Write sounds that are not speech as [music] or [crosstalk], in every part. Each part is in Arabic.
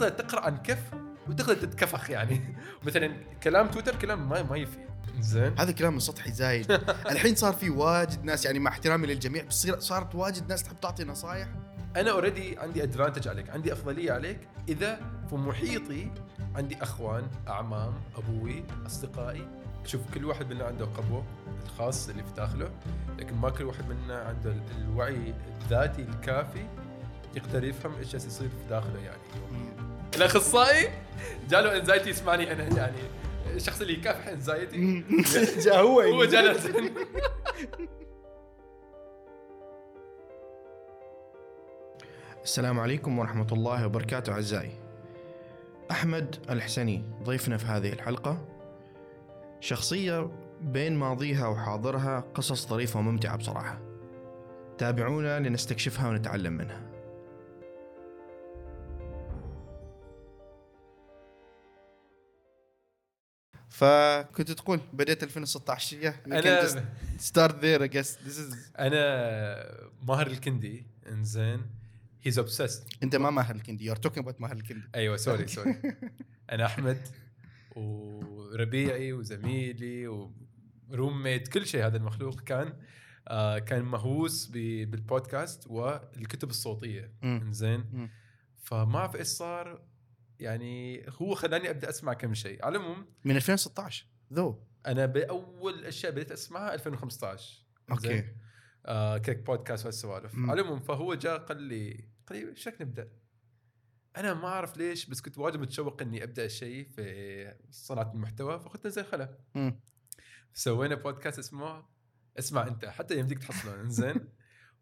تقدر تقرأ عن كف وتقدر تتكفخ يعني. [laughs] مثلا كلام تويتر كلام ما ما يفيد. زين. هذا كلام سطحي زايد. [laughs] الحين صار في واجد ناس يعني مع احترامي للجميع بس صارت واجد ناس تحب تعطي نصايح. أنا already عندي advantage عليك عندي أفضلية عليك. إذا في محيطي عندي أخوان أعمام أبوي أصدقائي شوف كل واحد منا عنده قبوه الخاص اللي في داخله لكن ما كل واحد منا عنده ال- الوعي الذاتي الكافي يقدر يفهم إيش يصير في داخله يعني. الاخصائي؟ جاله انزايتي يسمعني أنا يعني الشخص اللي يكافح انزايتي [laughs] جا هو هو جالس السلام عليكم ورحمة الله وبركاته أعزائي. أحمد الحسني ضيفنا في هذه الحلقة. شخصية بين ماضيها وحاضرها قصص ظريفة وممتعة بصراحة. تابعونا لنستكشفها ونتعلم منها. فكنت تقول بديت 2016 yeah, أنا there I guess. This is أنا ماهر الكندي إنزين. هيز اوبسست أنت ما ماهر الكندي you're talking about ماهر الكندي. أيوه سوري سوري [laughs] أنا أحمد وربيعي وزميلي وروم ميت كل شيء هذا المخلوق كان آه كان مهووس بالبودكاست والكتب الصوتية. إنزين. فما أعرف إيش صار. يعني هو خلاني أبدأ أسمع كم شيء. على العموم من 2016 ذو. أنا بأول أشياء بديت أسمعها 2015 إنزين؟ أوكي. آه كيك بودكاست والسوالف. مم. على العموم فهو جاء قال لي قال لي إيش نبدأ؟ أنا ما أعرف ليش بس كنت واجد متشوق إني أبدأ شيء في صناعة المحتوى فقلت زين خلا. سوينا بودكاست اسمه اسمع أنت حتى يمديك تحصله. إنزين.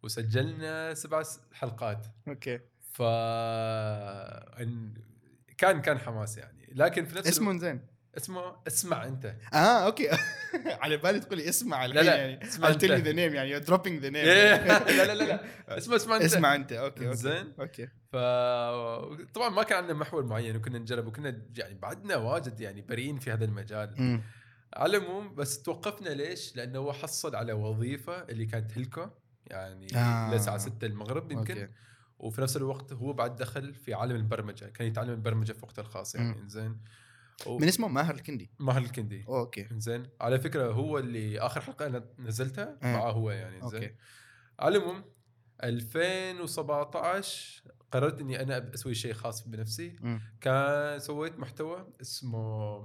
وسجلنا سبع حلقات. أوكي. ف كان كان حماس يعني. لكن في نفس اسمه زين اسمه اسمع انت. آه أوكي. [laughs] على بالي تقولي اسمع لا، لا، يعني. اسمع name the name يعني dropping the name. [laughs] لا لا لا لا. اسمه اسمع انت. اسمع انت. أوكي أوكي. زين. أوكي. ف طبعا ما كان عندنا محور معين وكنا نجرب وكنا يعني بعدنا واجد يعني بريئين في هذا المجال. على العموم بس توقفنا ليش؟ لأنه هو حصل على وظيفة اللي كانت هيلكو يعني آه. لساعة 6 المغرب يمكن. أوكي. وفي نفس الوقت هو بعد دخل في عالم البرمجة كان يتعلم البرمجة في وقته الخاص يعني إنزين. و- من اسمه ماهر الكندي. ماهر الكندي. أوكي. إنزين. على فكرة هو اللي آخر حلقة أنا نزلتها. معاه هو يعني إنزين. على العموم 2017 قررت إني أنا أسوي شيء خاص بنفسي مم. كان سويت محتوى اسمه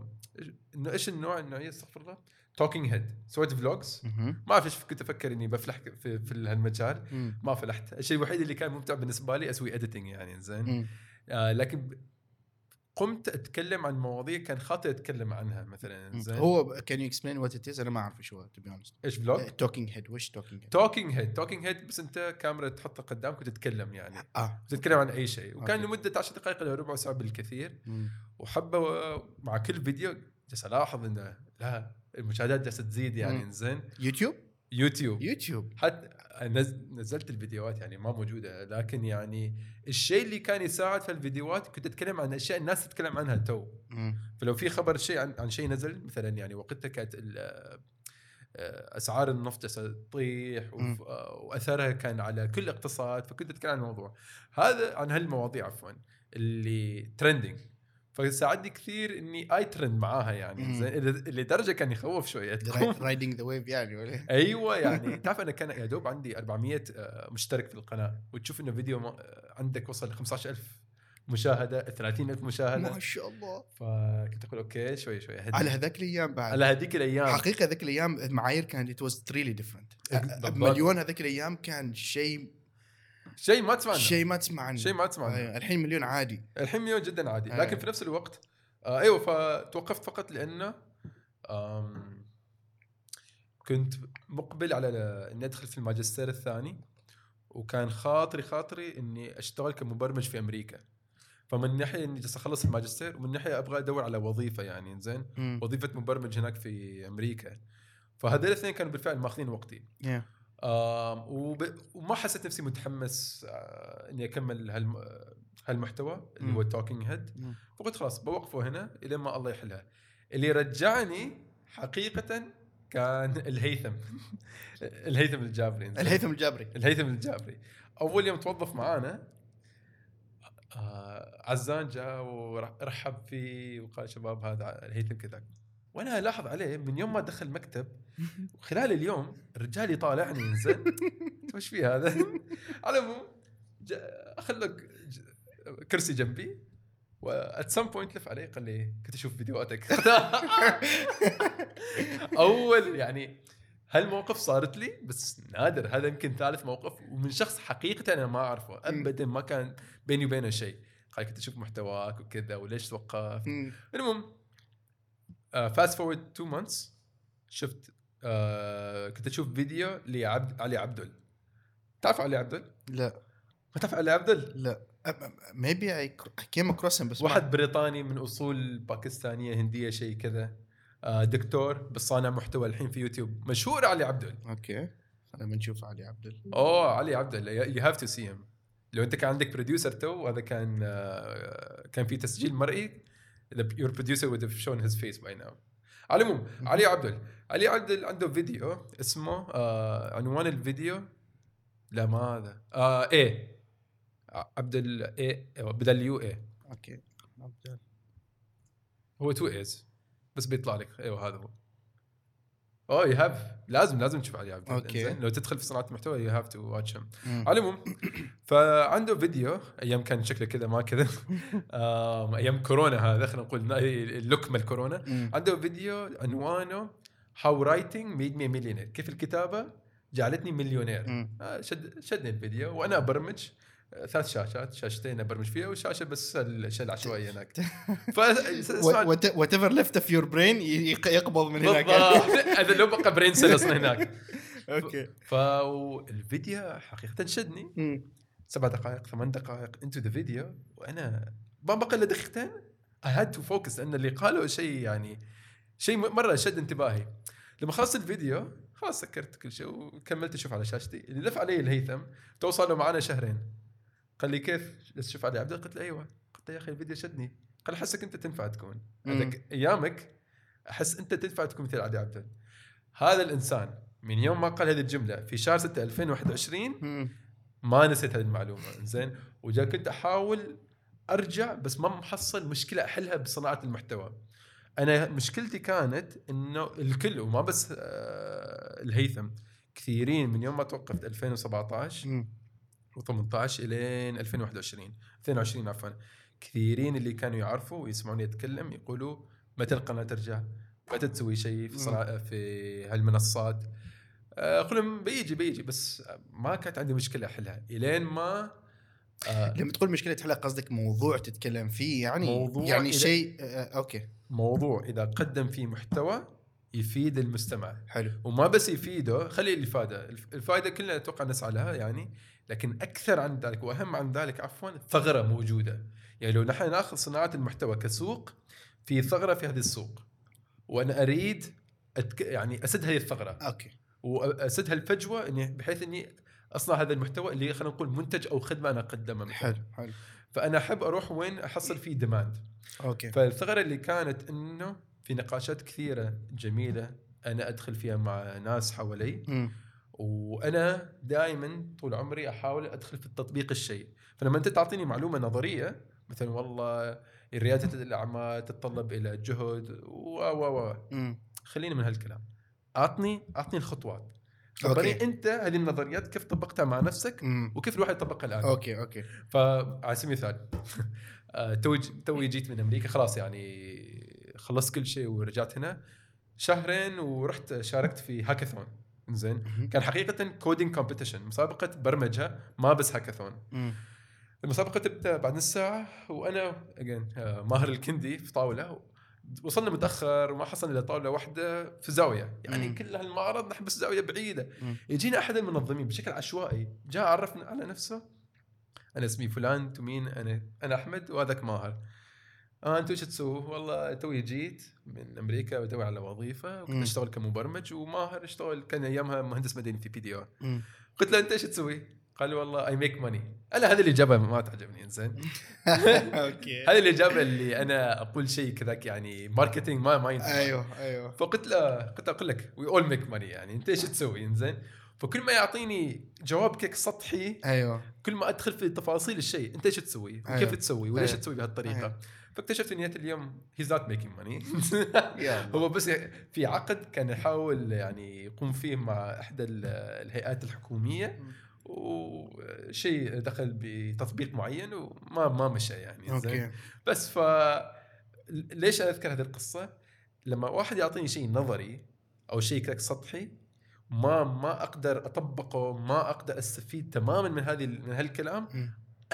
إنه إيش النوع النوعية استغفر الله talking head سويت vlogs. ما أعرف إيش كنت أفكر إني بفلح في, في هالمجال. ما فلحت الشيء الوحيد اللي كان ممتع بالنسبة لي أسوي editing يعني زين. آه لكن قمت أتكلم عن مواضيع كان خاطر أتكلم عنها مثلا زين. هو can you explain what it is أنا ما أعرف إيش هو to be honest. إيش vlog talking head وش talking head talking head talking head بس أنت كاميرا تحطها قدامك وتتكلم يعني. آه. تتكلم عن أي شيء. وكان أوكي. لمدة 10 دقائق إلى ربع ساعة بالكثير. مم. وحبة مع كل فيديو جالس ألاحظ إنه لا المشاهدات جالسه تزيد يعني مم. زين. يوتيوب يوتيوب. يوتيوب. حتى. نزلت الفيديوهات يعني ما موجودة لكن يعني الشيء اللي كان يساعد في الفيديوهات كنت أتكلم عن أشياء الناس تتكلم عنها تو. فلو في خبر شيء عن, عن شيء نزل مثلا يعني وقتها كانت آه، أسعار النفط تطيح وأثرها كان على كل الاقتصاد فكنت أتكلم عن الموضوع. هذا عن هالمواضيع عفوا اللي trending فساعدني كثير إني اي ترند معاها يعني. زين اللي لدرجة كان يخوف شوية riding the wave يعني ولا؟ [laughs] أيوه يعني تعرف أنا كان يا دوب عندي 400 آه، مشترك في القناة وتشوف إنه فيديو آه، عندك وصل ل 15000 مشاهدة 30000 مشاهدة. ما شاء الله. فكنت أقول أوكي شوي شوي. هدي. على هذاك الأيام بعد. على هذيك الأيام. حقيقة ذيك الأيام المعايير كانت was really different. بالضبط. مليون هذيك الأيام كان شيء شيء ما تسمع عنه. شيء ما تسمع عنه شيء ما تسمع عنه. أيوة، الحين مليون عادي الحين مليون جدا عادي أي. لكن في نفس الوقت آه أيوه فتوقفت فقط لأنه كنت مقبل على إني أدخل في الماجستير الثاني وكان خاطري خاطري إني أشتغل كمبرمج في أمريكا فمن ناحية إني جالس أخلص الماجستير ومن ناحية أبغى أدور على وظيفة يعني زين. وظيفة مبرمج هناك في أمريكا فهذول الاثنين كانوا بالفعل ماخذين وقتي Yeah. وب... وما حسيت نفسي متحمس آه، إني أكمل هالم... هالمحتوى اللي مم. هو talking head. فقلت خلاص بوقفه هنا إلى ما الله يحلها. اللي رجعني حقيقة كان الهيثم. [laughs] الهيثم الجابري. الهيثم الجابري. الهيثم الجابري. أول يوم توظف معانا آه عزان جاء ورحب فيه وقال شباب هذا الهيثم كذا وأنا الاحظ عليه من يوم ما دخل المكتب [laughs] خلال اليوم الرجال يطالعني زين وش [laughs] في هذا؟ [laughs] على العموم ج- كرسي جنبي وأت سم بوينت لف عليه قال لي كنت أشوف فيديوهاتك. أول يعني هالموقف صارت لي بس نادر هذا يمكن ثالث موقف ومن شخص حقيقه أنا ما أعرفه. ابدا ما كان بيني وبينه شيء. قال كنت أشوف محتواك وكذا وليش توقفت. المهم fast forward 2 months شفت آه كنت أشوف فيديو لعبد علي عبدل. تعرف علي عبدل؟ لا. ما تعرف علي عبدل؟ لا. maybe I came across بس واحد بريطاني من أصول باكستانية هندية شيء كذا. آه دكتور بس صانع محتوى الحين في يوتيوب. مشهور علي عبدل. أوكي. خلينا نشوف علي عبد أوه علي عبدل. you have to see him لو أنت كان عندك producer تو وهذا كان آه كان في تسجيل مرئي your producer would have shown his face by now. على العموم علي عبدل علي عبدل عنده فيديو اسمه آه عنوان الفيديو. لا ما هذا. آه A عبدل A بدل U A أوكي. عبد هو تو ايز بس بيطلع لك. أيوه هذا هو. اوه you have لازم لازم تشوف علي عبد أوكي. زين. لو تدخل في صناعة المحتوى you have to watch him. على العموم فعنده فيديو أيام كان شكله كذا ما كذا. [laughs] أيام كورونا هذا خلينا نقول ال look مال كورونا. عنده فيديو عنوانه how writing made me millionaire كيف الكتابة جعلتني مليونير. آه، شد شدني الفيديو وأنا ابرمج ثلاث شاشات شاشتين أبرمج فيها وشاشة بس الاشياء العشوائيه هناك. فاسمع whatever left of your brain يقبض من هناك. هذا [laughs] لو بقى brain cell أصلا هناك. [laughs] أوكي. فالفيديو حقيقة شدني. سبع دقائق ثمان دقائق into the video وأنا ما بقى إلا دقيقتين. I had to focus لأن اللي قالوا شيء يعني شيء مرة شد انتباهي. لما خلصت الفيديو خلاص سكرت كل شيء وكملت أشوف على شاشتي. اللي لف علي الهيثم توصل له معانا شهرين. قال لي كيف؟ جالس تشوف علي عبد قلت له أيوه. قلت له يا أخي الفيديو شدني. قال احسك أنت تنفع تكون. هذاك أيامك أحس أنت تنفع تكون مثل علي عبد. هذا الإنسان من يوم ما قال هذه الجملة في شهر 6 2021 مم. ما نسيت هذه المعلومة. زين وجا كنت أحاول أرجع بس ما محصل مشكلة أحلها بصناعة المحتوى. أنا مشكلتي كانت إنه الكل وما بس آه، الهيثم كثيرين من يوم ما توقفت 2017 مم. و18 الين 2021 22 عفوا. كثيرين اللي كانوا يعرفوا ويسمعوني اتكلم يقولوا متى القناة ترجع؟ متى تسوي شيء في صناعة في هالمنصات؟ آه، أقول لهم بيجي بيجي بس ما كانت عندي مشكلة أحلها. إلين ما آه، لما تقول مشكلة حلقه قصدك موضوع تتكلم فيه يعني؟ موضوع يعني شيء آه، أوكي. موضوع إذا قدم فيه محتوى يفيد المستمع. حلو. وما بس يفيده خلي الافاده الف- الفائده كلنا أتوقع نسعى لها يعني. لكن أكثر عن ذلك وأهم عن ذلك عفوا ثغرة موجودة. يعني لو نحن نأخذ صناعة المحتوى كسوق في ثغرة في هذه السوق. وأنا أريد أتك... يعني أسد هذه الثغرة. أوكي. وأسد هالفجوه إني بحيث إني أصنع هذا المحتوى اللي خلينا نقول منتج أو خدمة أنا أقدمها. حلو حلو. فأنا أحب أروح وين؟ أحصل فيه demand أوكي. فالثغرة اللي كانت إنه في نقاشات كثيرة جميلة أنا أدخل فيها مع ناس حوالي. مم. وأنا دائما طول عمري أحاول أدخل في التطبيق الشيء. فلما أنت تعطيني معلومة نظرية مثلا والله رياده الاعمال تتطلب إلى جهد و و و. خليني من هالكلام. أعطني أعطني الخطوات. خبرني okay. أنت هذه النظريات كيف طبقتها مع نفسك مم. وكيف الواحد يطبقها الآن. okay okay. فعلى سبيل المثال [laughs] آه، توي توي جيت من أمريكا خلاص يعني خلصت كل شيء ورجعت هنا. شهرين ورحت شاركت في هاكاثون. زين. كان حقيقة coding competition مسابقة برمجة ما بس هاكاثون. المسابقة تبدأ بعد نص ساعة وأنا أجي ماهر الكندي في طاولة وصلنا متأخر وما حصلنا إلا طاولة واحدة في زاويه يعني مم. كل هالمعرض نحن بس زاوية بعيدة مم. يجينا أحد المنظمين بشكل عشوائي جاء عرفنا على نفسه أنا اسمي فلان أنتم مين أنا أنا أحمد وهذاك ماهر آه أنتم إيش تسووا؟ والله توي جيت من أمريكا وتوي على وظيفة وكنت. أشتغل كمبرمج وماهر أشتغل كان أيامها مهندس مدني في PD مم. قلت له أنت إيش تسوي؟ قال لي والله I make money أنا هذه الاجابه ما تعجبني زين [laughs] okay [laughs] هذه الاجابه اللي أنا أقول شيء كذاك يعني marketing ما ما ينفع أيوه أيوه فقلت له قلت أقول لك we all make money يعني أنت إيش تسوي زين فكل ما يعطيني جواب كذاك سطحي أيوه كل ما أدخل في تفاصيل الشيء أنت إيش تسوي وكيف أيوه. تسوي وليش أيوه. تسوي بهالطريقة أيوه. فاكتشفت نهايه اليوم he's not making money. هو بس في عقد كان يحاول يعني يقوم فيه مع إحدى ال- الهيئات الحكومية وشيء دخل بتطبيق معين وما ما مشى يعني أوكي بس ف ليش أنا أذكر هذه القصة؟ لما واحد يعطيني شيء نظري أو شيء كذا سطحي ما ما أقدر أطبقه ما أقدر أستفيد تماما من هذه من هالكلام.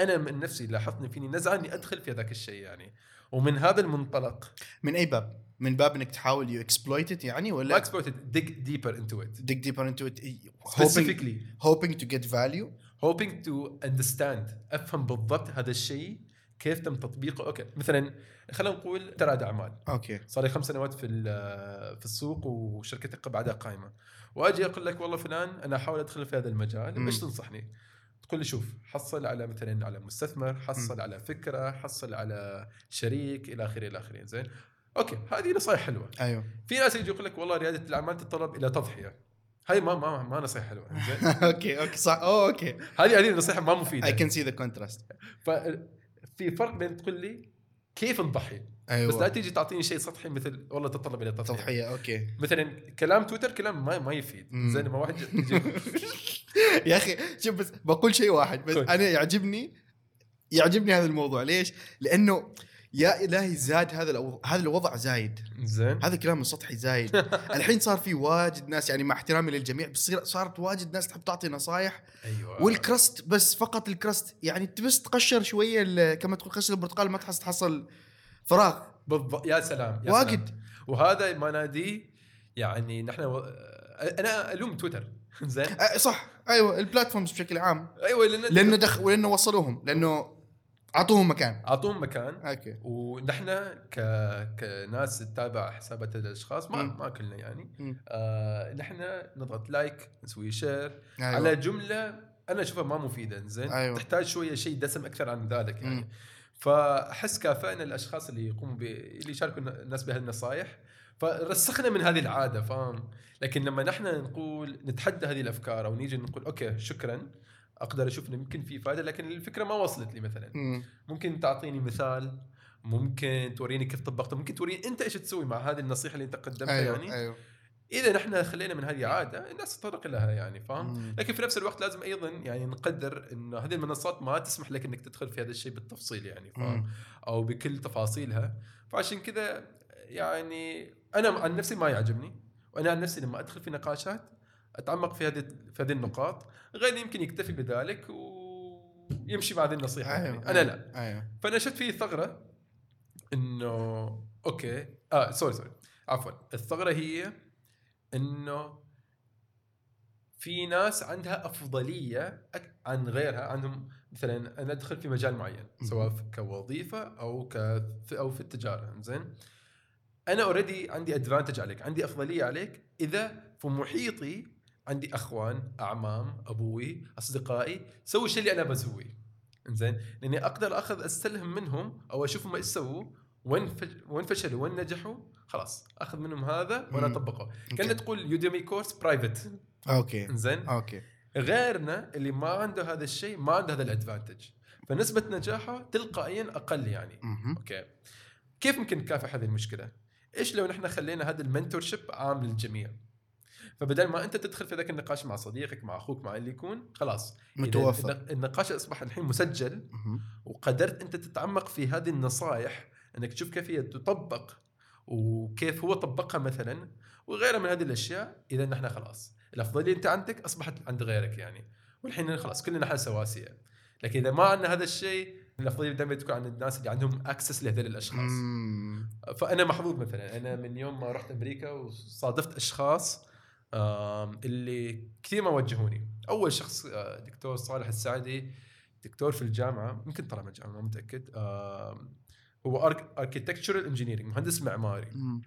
أنا من نفسي لاحظت إن فيني نزعة إني أدخل في هذاك الشيء يعني. ومن هذا المنطلق من أي باب؟ من باب إنك تحاول you exploit يعني ما ولا exploit it dig deeper into it. Dig deeper into it. Hoping specifically. hoping to get value. Hoping to understand أفهم بالضبط هذا الشيء كيف تم تطبيقه. okay. مثلا خلينا نقول ترى أعمال. أوكي. صار لي خمس سنوات في في السوق وشركتي بعدها قائمة. وأجي أقول لك والله فلان أنا أحاول أدخل في هذا المجال. إيش تنصحني؟ تقول لي شوف حصل على مثلا على مستثمر حصل مم. على فكرة حصل على شريك إلى آخره إلى آخره زين؟ okay هذه نصائح حلوة. أيوه. في ناس يجي يقول لك والله ريادة الأعمال تتطلب إلى تضحية. هاي ما ما ما نصيحة حلوة زين؟ [laughs] okay okay صح. oh okay. هذه هذه نصيحة ما مفيده I can see the contrast. ففي فرق بين تقول لي كيف نضحي؟ أيوه. بس لا تيجي تعطيني شيء سطحي مثل والله تتطلب إلى تضحية. تضحية okay. مثلا كلام تويتر كلام ما ما يفيد. زين؟ لما واحد يجي [laughs] يا أخي شوف بس بقول شيء واحد بس. أنا يعجبني يعجبني هذا الموضوع ليش؟ لأنه يا إلهي زاد هذا. هذا الوضع زايد زين هذا الكلام السطحي زايد [laughs] الحين صار في واجد ناس يعني مع احترامي للجميع بس صير- صارت واجد ناس تحب تعطي نصايح أيوه والكرست بس فقط الكرست يعني بس تقشر شوية ال- كما تقول قشر البرتقال ما تحس تحصل فراغ بالضبط يا سلام يا واجد. سلام. وهذا ما ناديه يعني نحن و... أنا ألوم تويتر [laughs] زين أه صح أيوه البلاتفورمز بشكل عام أيوه لأن لأنه دخ ولأنه وصلوهم لأنه أعطوهم مكان أعطوهم مكان أوكي ونحن ك... كناس تتابع حسابات الأشخاص ما. ما كلنا يعني. آه نحن نضغط like نسوي share أيوة. على جملة أنا أشوفها ما مفيدة زين أيوة. تحتاج شوية شيء دسم أكثر عن ذلك يعني مم. فأحس كافئنا الأشخاص اللي يقوموا ب... اللي يشاركوا الناس بهالنصائح فرسخنا من هذه العادة فاهم؟ لكن لما نحن نقول نتحدى هذه الأفكار أو نيجي نقول okay شكرا أقدر أشوف إنه يمكن في فائدة لكن الفكرة ما وصلت لي مثلا. مم. ممكن تعطيني مثال ممكن توريني كيف طبقته ممكن توريني أنت إيش تسوي مع هذه النصيحة اللي أنت قدمتها أيوه يعني؟ أيوه. إذا نحن خلينا من هذه عادة الناس تتطرق لها يعني فاهم. لكن في نفس الوقت لازم أيضا يعني نقدر انه هذه المنصات ما تسمح لك إنك تدخل في هذا الشيء بالتفصيل يعني فاهم. أو بكل تفاصيلها. فعشان كذا يعني أنا عن نفسي ما يعجبني وأنا عن نفسي لما أدخل في نقاشات أتعمق في هذه في هذه النقاط غيري يمكن يكتفي بذلك ويمشي مع هذه النصيحة يعني. أيوه أنا لا. أيوه. فأنا شفت فيه ثغرة إنه okay آه sorry sorry عفوا. الثغرة هي إنه في ناس عندها أفضلية عن غيرها عندهم مثلا أنا أدخل في مجال معين سواء كوظيفة أو ك أو في التجارة زين أنا already عندي advantage عليك عندي أفضلية عليك إذا في محيطي عندي أخوان أعمام أبوي أصدقائي سووا الشيء اللي أنا بسويه زين لأني أقدر أخذ أستلهم منهم أو أشوف هم إيش سووا وين. وين فشلوا وين نجحوا خلاص أخذ منهم هذا وأنا. أطبقه. كانك تقول Udemy course private okay زين okay غيرنا اللي ما عنده هذا الشيء ما عنده هذا ال advantage فنسبة نجاحه تلقائيا أقل يعني. okay كيف ممكن نكافح هذه المشكلة؟ إيش لو نحن خلينا هذا ال mentorship عام للجميع؟ فبدل ما أنت تدخل في ذاك النقاش مع صديقك مع أخوك مع اللي يكون خلاص. متوفر النق- النقاش أصبح الحين مسجل. وقدرت أنت تتعمق في هذه النصائح إنك تشوف كيف هي تطبق وكيف هو طبقها مثلا وغيرها من هذه الأشياء إذا نحن خلاص. الافضليه أنت عندك أصبحت عند غيرك يعني. والحين خلاص كلنا نحن سواسية. لكن إذا ما عندنا هذا الشيء الافضليه دائما تكون عند الناس اللي عندهم access لهذول الأشخاص. مم. فأنا محظوظ مثلا. أنا من يوم ما رحت أمريكا وصادفت أشخاص اللي كثير ما وجهوني. أول شخص آه، دكتور صالح السعدي دكتور في الجامعة يمكن طلع من الجامعة ما متأكد. هو architectural engineering مهندس معماري. مم.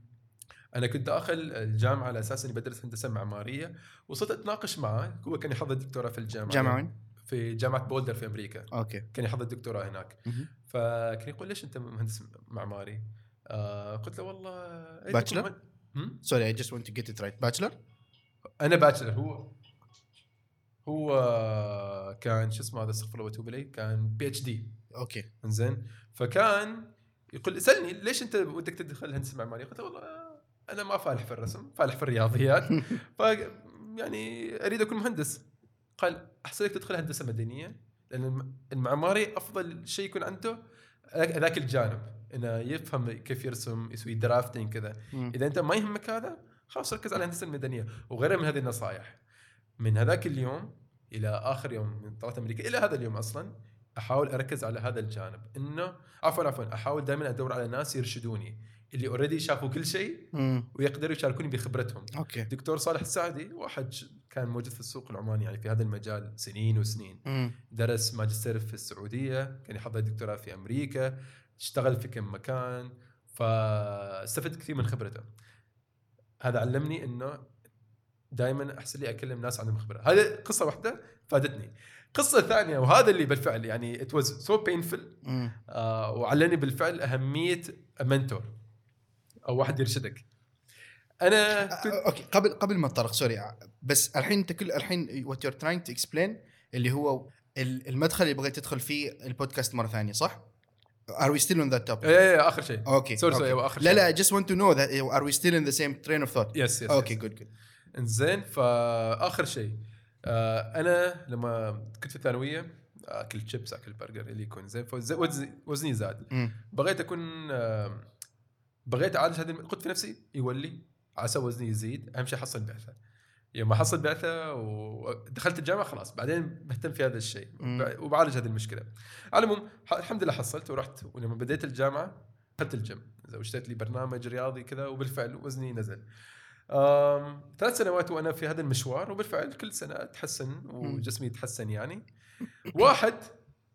أنا كنت داخل الجامعة على أساس إني بدرس هندسة معمارية وصرت أتناقش معه. هو كان يحضر دكتوراه في الجامعة. جامعة وين؟ في جامعة بولدر في أمريكا. okay. كان يحضر دكتوراه هناك. فكان يقول ليش أنت مهندس معماري؟ آه قلت له والله هم؟ sorry I just want to get it right bachelor أنا bachelor هو هو كان شو اسمه هذا استغفر الله وأتوب إليه كان PhD okay. إنزين. فكان يقول سألني ليش أنت ودك تدخل الهندسه المعماريه؟ قلت له والله أنا ما فالح في الرسم فالح في الرياضيات. [laughs] ف يعني أريد أكون مهندس. قال أحسن لك تدخل هندسة مدنية لأن الم- المعماري أفضل شيء يكون عنده ذاك الجانب إنه يفهم كيف يرسم يسوي درافتنج كذا. إذا أنت ما يهمك هذا خلاص ركز على الهندسة المدنية. وغيرها من هذه النصائح. من هذاك اليوم إلى آخر يوم من طلعت أمريكا إلى هذا اليوم أصلا أحاول أركز على هذا الجانب. إنه عفوا عفوا أحاول دائما أدور على ناس يرشدوني. اللي already شافوا كل شيء. ويقدروا يشاركوني بخبرتهم. okay. دكتور صالح السعدي واحد كان موجود في السوق العماني يعني في هذا المجال سنين وسنين. مم. درس ماجستير في السعودية كان يحضر دكتوراه في أمريكا اشتغل في كم مكان فاستفدت كثير من خبرته. هذا علمني إنه دائما أحسن لي أكلم ناس عندهم خبره هذه قصة واحدة فادتني. قصة ثانية وهذا اللي بالفعل يعني it was so painful. وعلمني بالفعل أهمية mentor أو واحد يرشدك أنا كنت آه، okay قبل قبل ما نطرق sorry بس الحين أنت كل الحين وات يور تراينج تو اكسبلين اللي هو ال- المدخل اللي بغيت تدخل فيه البودكاست مرة ثانية صح؟ Are we still on that topic? إيه إيه، آخر شيء okay sorry. sorry اخر لا شيء لا just want to know that uh, are we still in the same train of thought? yes yes okay good good إنزين فآخر شيء آه أنا لما كنت في الثانوية آكل شيبس آكل برجر اللي يكون زين فوزني وزني زاد بغيت أكون آه بغيت اعالج هذه قلت في نفسي يولي عسى وزني يزيد. أهم شيء احصل بعثة. يوم ما حصل بعثة ودخلت الجامعة خلاص بعدين بهتم في هذا الشيء. وبعالج هذه المشكلة. على العموم ح- الحمد لله حصلت ورحت. ولما بديت الجامعة دخلت الجيم. واشتريت لي برنامج رياضي كذا وبالفعل وزني نزل. أم ثلاث سنوات وأنا في هذا المشوار وبالفعل كل سنة أتحسن وجسمي يتحسن يعني. واحد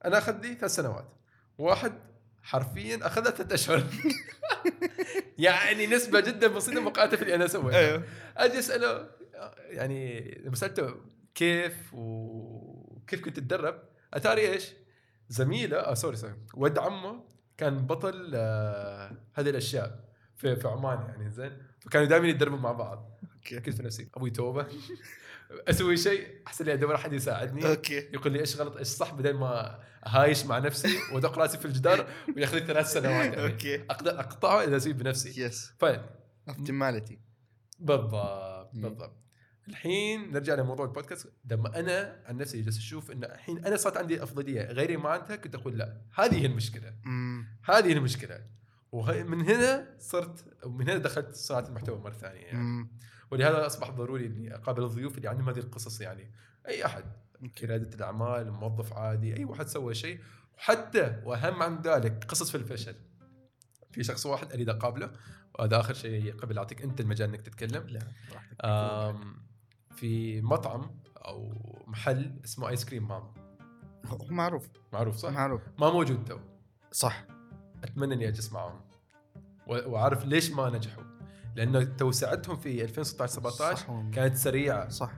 أنا أخذ لي ثلاث سنوات. واحد حرفيا اخذها ثلاث اشهر [laughs] يعني نسبة جدا بسيطة مقارنه في اللي أنا سويته. أيوه أجي أسأله يعني لما سألته كيف وكيف كنت تتدرب اتاري إيش؟ زميلة آه sorry sorry. ولد عمه كان بطل آه هذه الأشياء في في عمان يعني زين. فكانوا دائما يتدربوا مع بعض. في نفسي أبوي توبة. [laughs] أسوي شيء احسن لي ادور أحد يساعدني. okay. يقول لي إيش غلط؟ إيش صح؟ بدل ما أهايش مع نفسي وأدق رأسي في الجدار وياخذ لي ثلاث سنوات يعني. okay. أقدر أقطعه إذا أسوي بنفسي. yes fine optimality بالضبط. بالضبط. الحين نرجع لموضوع البودكاست. لما أنا عن نفسي جالس أشوف إن الحين أنا صارت عندي أفضلية غيري ما عندها كنت أقول لا. هذه هي المشكلة. هذه هي المشكلة. ومن هنا صرت ومن هنا دخلت صناعه المحتوى مرة ثانية يعني. ولهذا أصبح ضروري إني أقابل الضيوف اللي عندهم هذه القصص يعني. أي أحد. رياده الأعمال موظف عادي أي واحد سوى شيء. وحتى وأهم عن ذلك قصص في الفشل. في شخص واحد أريد أقابله وهذا آخر شيء قبل أعطيك أنت المجال إنك تتكلم. لا براحتك. في مطعم أو محل اسمه Ice Cream Mom. هو معروف. معروف صح؟ معروف. ما موجود تو. صح. أتمنى إني أجلس معاهم وأعرف ليش ما نجحوا. لأنه توسعتهم في 2016 17 صح والله. كانت سريعة. صح.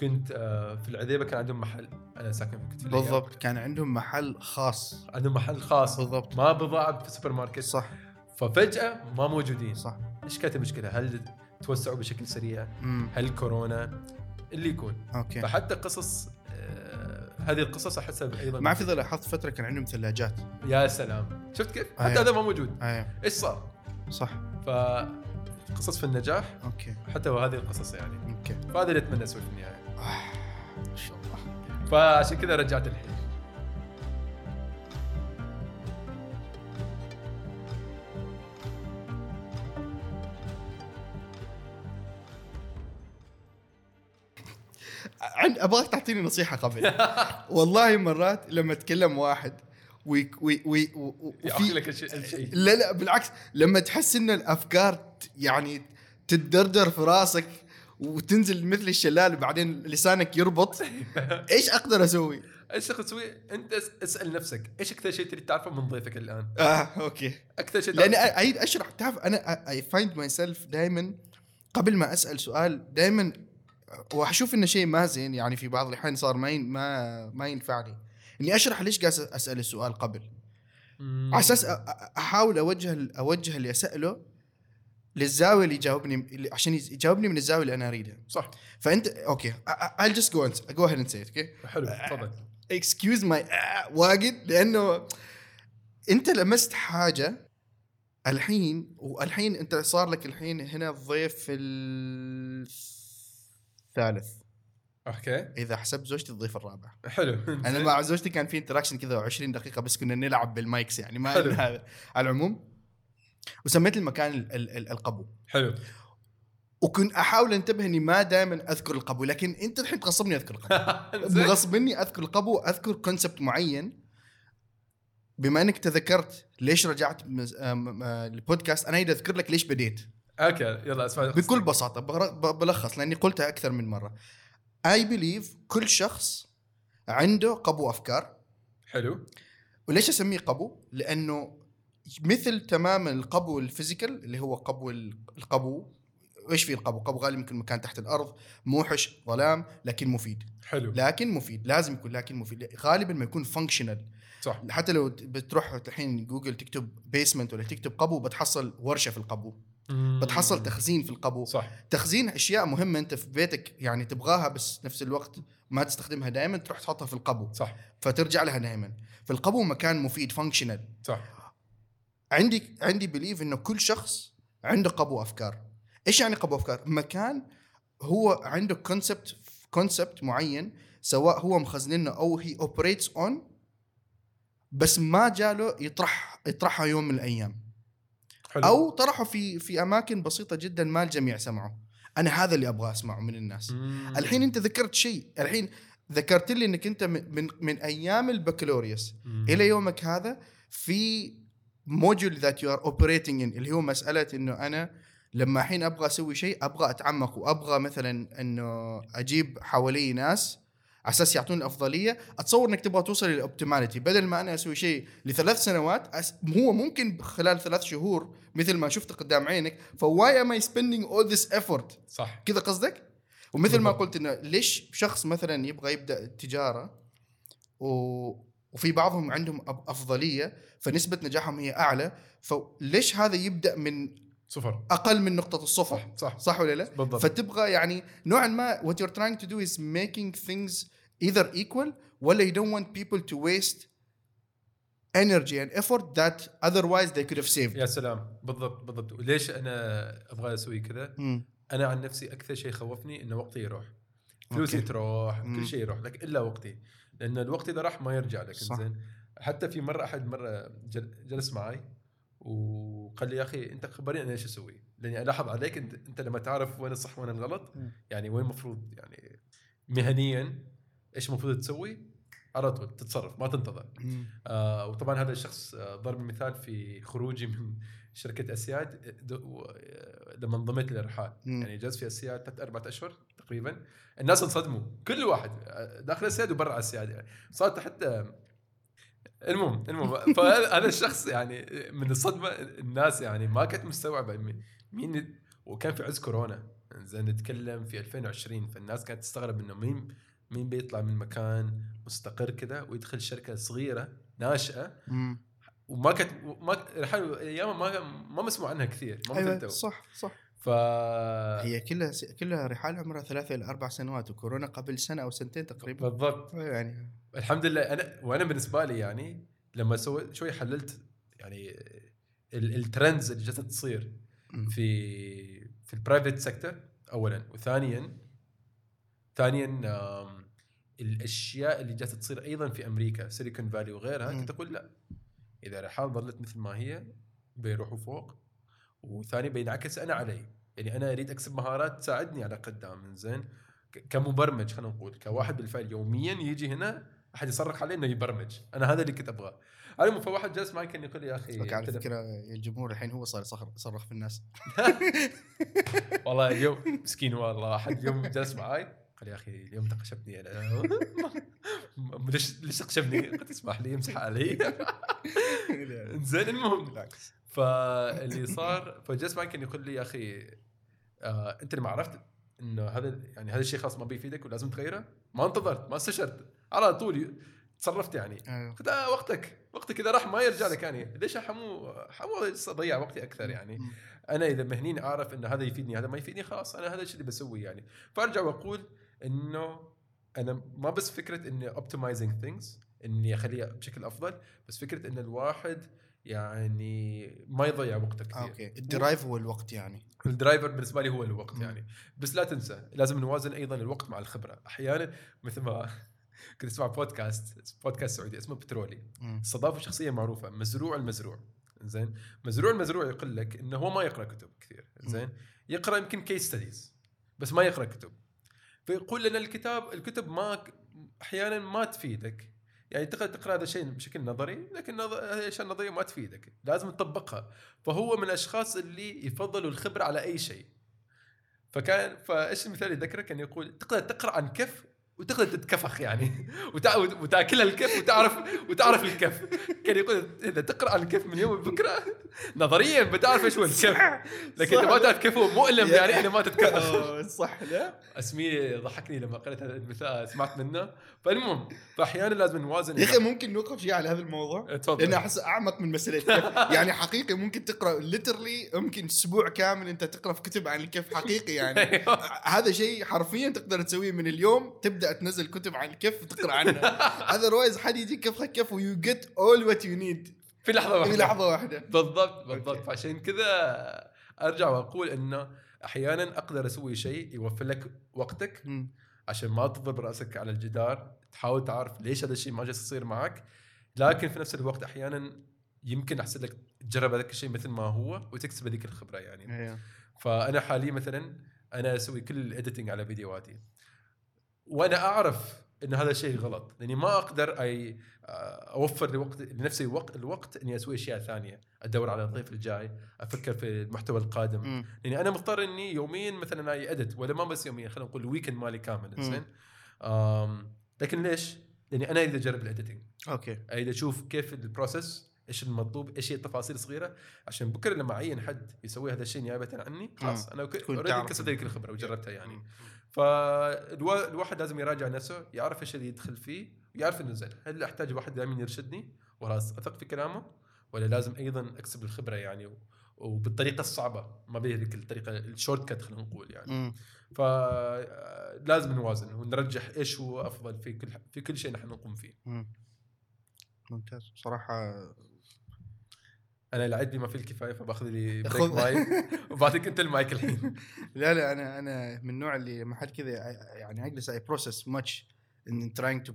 كنت آه، في العذيبة كان عندهم محل. أنا ساكن كنت في. بالضبط كان عندهم محل خاص. عندهم محل خاص. بالضبط. ما بضاعه في السوبر ماركت صح. ففجأة ما موجودين. صح. إيش كانت المشكلة؟ هل توسعوا بشكل سريع؟ امم هل كورونا؟ اللي يكون. okay. فحتى قصص آه، هذه القصص أحسها أيضا مع في ظل لاحظت فترة كان عندهم ثلاجات. يا سلام. شفت كيف؟ حتى أيوة. هذا ما موجود. أيوه. إيش صار؟ صح. فقصص في النجاح. okay. حتى وهذه القصص يعني. okay. فهذا اللي أتمنى أسوي في النهاية. آه، ما شاء الله. فعشان كذا رجعت الحين. عند أبغاك تعطيني نصيحة قبل. [laughs] والله مرات لما أتكلم واحد وي وي وي وفي لك الشيء لا لا بالعكس لما تحس إن الأفكار يعني تتدردر في راسك وتنزل مثل الشلال وبعدين لسانك يربط [laughs] إيش أقدر أسوي؟ إيش تاخذ تسوي؟ أنت أس- أسأل نفسك إيش أكثر شيء تريد تعرفه من ضيفك الآن؟ آه okay أكثر شيء لأني أعيد أشرح تعرف أنا I find myself دائما قبل ما أسأل سؤال دائما وأشوف إنه شيء ما زين يعني في بعض الأحيان صار ما ما ما ينفعني إني أشرح ليش قاعد اسال السؤال قبل. على أساس أحاول أوجه أوجه اللي أسأله للزاوية اللي يجاوبني عشان يجاوبني من الزاوية اللي أنا أريدها. صح. فأنت okay. I'll just go and go ahead and say it okay حلو تفضل. excuse my واجد لأنه أنت لمست حاجة الحين والحين أنت صار لك الحين هنا الضيف الثالث. okay. إذا حسبت زوجتي الضيف الرابع. حلو. أنا مع زوجتي كان في interaction كذا 20 دقيقة بس كنا نلعب بال mics يعني. ما حلو. هذا على العموم. وسميت المكان ال- ال- ال- القبو. حلو. وكنت أحاول أنتبه إني ما دائما أذكر القبو لكن أنت الحين تغصبني أذكر القبو. [laughs] زين. مغصبني أذكر القبو أذكر concept معين. بما إنك تذكرت ليش رجعت آم- آه، البودكاست أنا اريد أذكر لك ليش بديت. okay يلا اسمع. بكل بساطة بلخص لأني قلتها أكثر من مرة. I believe كل شخص عنده قبو أفكار. حلو. وليش أسميه قبو؟ لأنه مثل تماما القبو ال physical اللي هو قبو ال- القبو. إيش في القبو؟ قبو غالبا يمكن مكان تحت الأرض موحش ظلام لكن مفيد. حلو. لكن مفيد. لازم يكون لكن مفيد. غالبا ما يكون functional صح. حتى لو بتروح الحين جوجل تكتب basement ولا تكتب قبو بتحصل ورشة في القبو. بتحصل تخزين في القبو. صح. تخزين أشياء مهمة أنت في بيتك يعني تبغاها بس نفس الوقت ما تستخدمها دائما تروح تحطها في القبو. صح. فترجع لها دائما. فالقبو مكان مفيد functional صح. عندي عندي belief إنه كل شخص عنده قبو أفكار. إيش يعني قبو أفكار؟ مكان هو عنده concept concept معين سواء هو مخزنينه أو هي operates on بس ما جاله يطرح يطرحها يوم من الأيام. حلو. أو طرحه في في أماكن بسيطة جدا ما الجميع سمعه أنا هذا اللي أبغى أسمعه من الناس. مم. الحين أنت ذكرت شيء. الحين ذكرت لي إنك أنت من من, أيام البكالوريوس. إلى يومك هذا في module that you are operating اللي هو مسألة إنه أنا لما الحين أبغى أسوي شيء أبغى أتعمق وأبغى مثلا إنه أجيب حوالي ناس على أساس يعطوني الأفضلية أتصور إنك تبغى توصل لل optimality بدل ما أنا أسوي شيء لثلاث سنوات. هو ممكن خلال ثلاث شهور مثل ما شفت قدام عينك ف why am I spending all this effort صح كذا قصدك؟ ومثل ما. قلت إنه ليش شخص مثلا يبغى يبدأ التجارة و... وفي بعضهم عندهم أفضلية فنسبة نجاحهم هي أعلى فليش هذا يبدأ من صفر أقل من نقطة الصفر صح صح صح ولا لا؟ بالضبط فتبغى يعني نوعا ما what you're trying to do is making things either equal ولا you don't want people to waste energy and effort that otherwise they could have saved. يا سلام بالضبط بالضبط وليش أنا أبغى أسوي كذا؟ أنا عن نفسي أكثر شيء خوفني إنه وقتي يروح فلوسي أوكي. تروح مم. كل شيء يروح لكن إلا وقتي لأن الوقت إذا راح ما يرجع لك صح. زين حتى في مرة أحد مرة جل- جلس معي وقال لي يا أخي أنت خبرني أنا إيش أسوي؟ لأني ألاحظ عليك أنت, أنت لما تعرف وين الصح وين الغلط. يعني وين المفروض يعني مهنيا إيش المفروض تسوي؟ على طول تتصرف ما تنتظر. آه وطبعا هذا الشخص آه ضرب مثال في خروجي من [laughs] شركة أسياد. و- آه، لما انضميت للرحال. يعني جلست في أسياد ثلاث أربع أشهر تقريبا. الناس انصدموا كل واحد آه، داخل أسياد وبرا أسياد يعني. صارت حتى المهم المهم. [laughs] فهذا الشخص يعني من الصدمة الناس يعني ما كانت مستوعبة مين وكان في عز كورونا. زين نتكلم في 2020 فالناس كانت تستغرب إنه مين مين بيطلع من مكان مستقر كذا ويدخل شركة صغيرة ناشئة؟ مم. وما كانت ما رحال أيام ما ما مسموع عنها كثير ما تو صح صح. ف هي كلها كلها رحال عمرها ثلاثة إلى أربع سنوات وكورونا قبل سنة أو سنتين تقريبا. بالضبط. يعني. الحمد لله أنا وأنا بالنسبة لي يعني لما سويت شوي حللت يعني ال- ال trends اللي جالسة تصير. في في ال private sector اولا وثانيا ثانيا الأشياء اللي جالسة تصير أيضا في أمريكا سيليكون فالي وغيرها. كنت أقول لا. إذا الحال ظلت مثل ما هي بيروحوا فوق. وثاني بينعكس أنا علي. يعني أنا أريد أكسب مهارات تساعدني على قدام زين كمبرمج خلينا نقول كواحد بالفعل يوميا يجي هنا أحد يصرخ عليه إنه يبرمج. أنا هذا اللي كنت أبغاه. على المهم فواحد جالس معي كان يقول لي يا أخي على فكرة الجمهور الحين هو صار يصرخ في الناس. [laughs] والله [laughs] اليوم مسكين والله أحد اليوم جلس معاي. يا أخي اليوم انت قشبتني أنا [laughs] ليش ليش تقشبني؟ قلت اسمح لي امسح علي. [laughs] زين المهم. فاللي صار فجلس معي كان يقول لي يا أخي آه أنت لما عرفت إنه هذا يعني هذا الشيء خلاص ما بيفيدك ولازم تغيره ما انتظرت ما استشرت على طول تصرفت يعني. أيوه. قلت آه وقتك وقتك إذا راح ما يرجع لك يعني. ليش همو همو اضيع وقتي أكثر يعني. أنا إذا مهنيني أعرف ان هذا يفيدني هذا ما يفيدني خلاص أنا هذا الشيء اللي بسويه يعني. فأرجع وأقول إنه أنا ما بس فكرة إني optimizing things إني أخليها بشكل أفضل بس فكرة إن الواحد يعني ما يضيع وقته كثير. okay. ال drive هو الوقت يعني. ال driver بالنسبة لي هو الوقت مم. يعني. بس لا تنسى لازم نوازن أيضا الوقت مع الخبرة. أحيانا مثل ما [laughs] كنت أسمع podcast podcast سعودي اسمه بترولي. استضافوا شخصية معروفة مزروع المزروع. زين مزروع المزروع يقول لك إنه هو ما يقرأ كتب كثير. زين يقرأ يمكن case studies بس ما يقرأ كتب. فيقول لنا الكتاب الكتب ما أحيانا ما تفيدك. يعني تقدر تقرأ هذا الشيء بشكل نظري لكن الاشياء النظريه ما تفيدك. لازم تطبقها. فهو من الأشخاص اللي يفضلوا الخبرة على أي شيء. فكان فإيش المثال اللي ذكره كان يقول تقدر تقرأ عن كف وتقدر تتكفخ يعني. [laughs] وتع... وتأكلها الكف وتعرف وتعرف الكف كان يقول إذا تقرأ الكف من يوم بكره نظريا بتعرف إيش هو الكف لكن إذا ما تعرف كيف هو مؤلم يعني انه ما تتكفخ. صح لا؟ أسمي ضحكني لما قرأت هذا المثال سمعت منه. فالمهم فاحيانا لازم نوازن. يا أخي ممكن نوقف شيء على هذا الموضوع؟ تفضل. لأن أحس أعمق من مسألة يعني حقيقي ممكن تقرأ literally ممكن أسبوع كامل أنت تقرأ في كتب عن الكف حقيقي يعني. [laughs] هذا شيء حرفيا تقدر تسويه من اليوم تبدأ تنزل كتب عن الكف وتقرا عنها. [laughs] otherwise حد يجيك يكفخك كف و you get all what you need في لحظة واحدة. في لحظة واحدة. بالضبط بالضبط. فعشان كذا أرجع وأقول إنه أحيانا أقدر أسوي شيء يوفر لك وقتك. عشان ما تضرب رأسك على الجدار. تحاول تعرف ليش هذا الشيء ما جالس يصير معك. لكن في نفس الوقت أحيانا يمكن أحسن لك تجرب هذاك الشيء مثل ما هو وتكسب هذيك الخبرة يعني. أيوه. فأنا حاليا مثلا أنا أسوي كل الايديتنج على فيديوهاتي. وأنا أعرف إن هذا الشيء غلط لأني ما أقدر أي أوفر لوقت لنفسي وقت الوقت إني أسوي أشياء ثانية أدور على الضيف الجاي أفكر في المحتوى القادم مم. لأني أنا مضطر إني يوميا مثلا I edit ولا ما بس يوميا خلينا نقول ال weekend مالي كامل. زين لكن ليش؟ لأني أنا أريد أجرب ال editing okay أريد أشوف كيف ال process إيش المطلوب إيش هي التفاصيل الصغيرة عشان بكرة لما أعين حد يسوي هذا الشيء نيابه عني خلاص أنا already. كسبت ذيك الخبرة وجربتها يعني. فالواحد لازم يراجع نفسه يعرف إيش اللي يدخل فيه ويعرف إنه زين. هل أحتاج واحد دائما يرشدني؟ وخلاص أثق في كلامه ولا لازم أيضا أكسب الخبرة يعني وبالطريقة الصعبة ما بهذيك الطريقة ال shortcut خلينا نقول يعني. فلازم نوازن ونرجح إيش هو أفضل في كل في كل شيء نحن نقوم فيه. مم. ممتاز. صراحة أنا العد بما فيه الكفاية فباخذ لي break. mic [laughs] وبعطيك أنت المايك الحين. [laughs] لا لا أنا أنا من النوع اللي لما حد كذا يعني اجلس I process much and trying to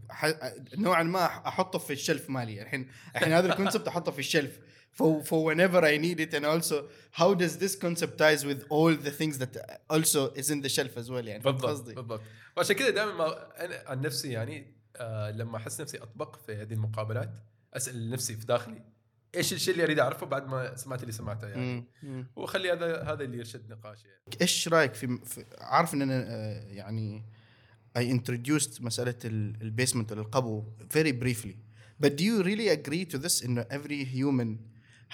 نوعا ما أحطه في ال shelf مالي. الحين الحين هذا ال concept أحطه في ال shelf for for whenever I need it and also how does this concept ties with all the things that also is in the shelf as well يعني. بالضبط قصدي. بالضبط. وعشان كذا دائما ما أنا عن نفسي يعني آه لما أحس نفسي أطبق في هذه المقابلات أسأل نفسي في داخلي إيش الشيء اللي أريد أعرفه بعد ما سمعت اللي سمعته يعني. واخلي هذا هذا اللي يرشد نقاش يعني. إيش رأيك في, في عارف إن أنا آه، يعني I introduced مسألة ال basement ولا القبو very briefly. But do you really agree to this إنه every human